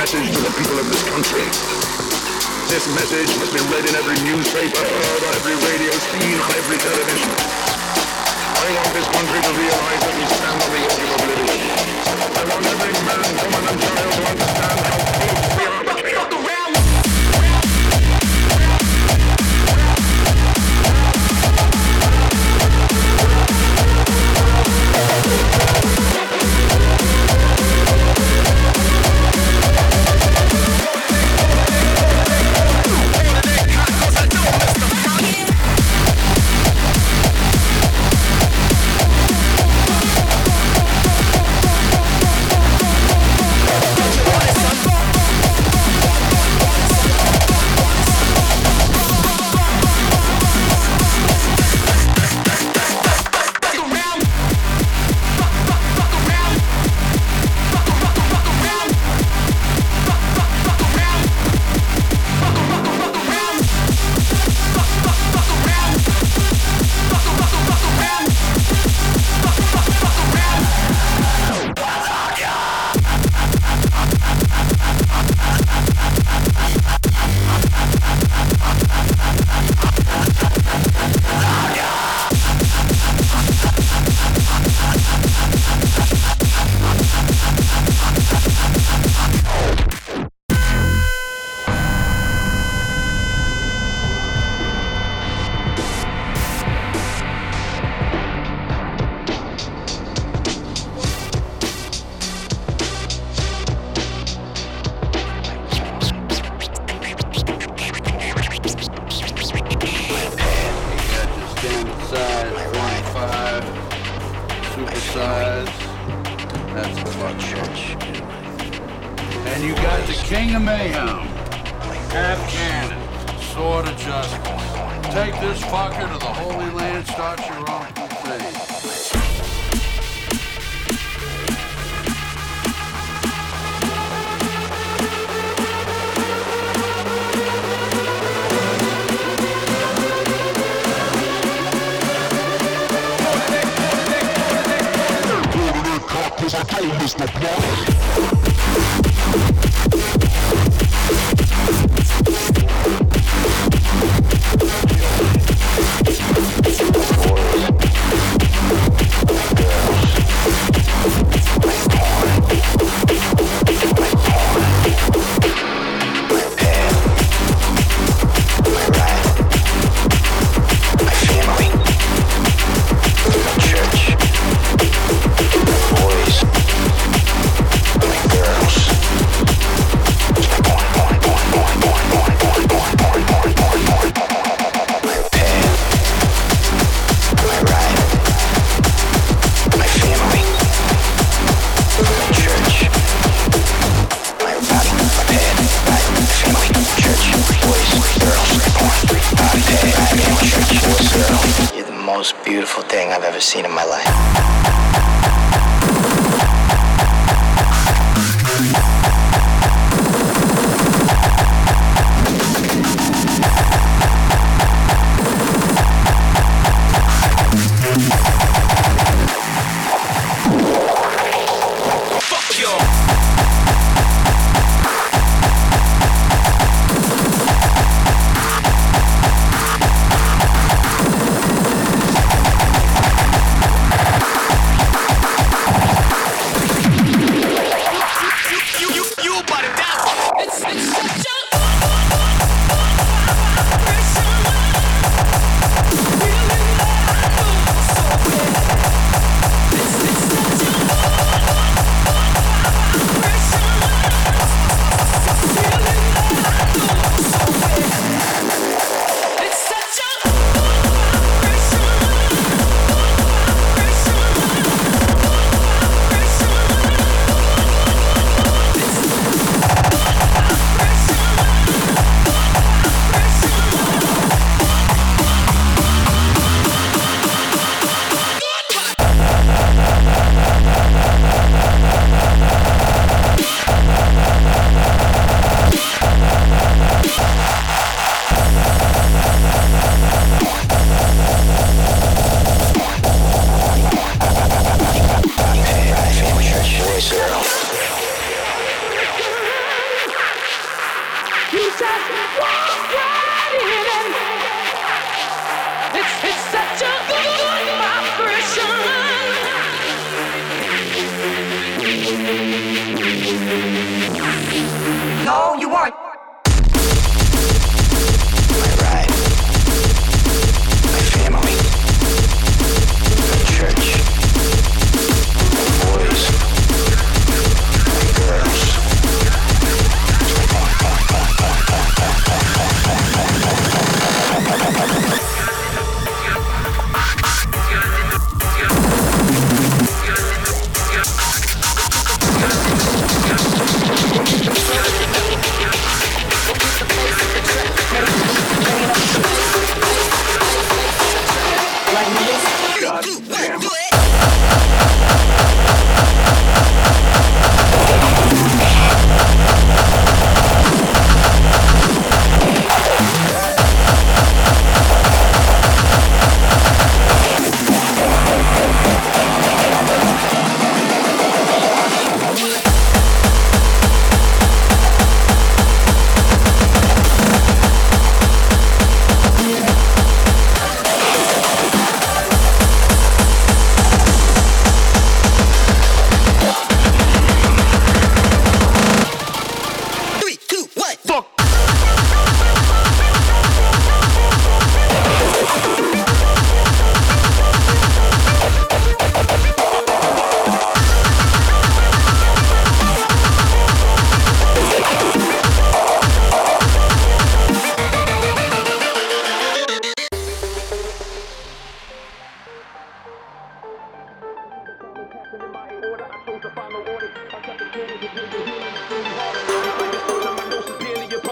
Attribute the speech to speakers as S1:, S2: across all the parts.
S1: message to the people of this country. This message must be read in every newspaper, heard on every radio, seen on every television. I want this country to realize that we stand on the edge of oblivion. I want every man, woman and child to understand how
S2: most beautiful thing I've ever seen in my life.
S3: No, you will not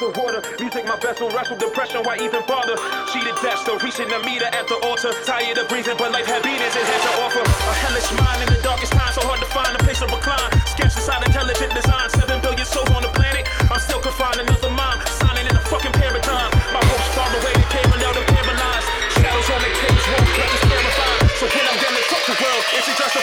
S4: vessel hoarder. Music, my vessel, wrestle depression. Why even bother? She the death, so reaching the meter at the altar. Tired of breathing, but life had beatings and had to offer. A hellish mind in the darkest time, so hard to find a place to recline. Sketch inside intelligent design. Seven billion souls on the planet. I'm still confined another mind. Signing in a fucking paradigm. My hopes far away, the came and now the paralyzed. Shadows on the cage won't catch us terrified. So when I'm done, fuck the world. It's just a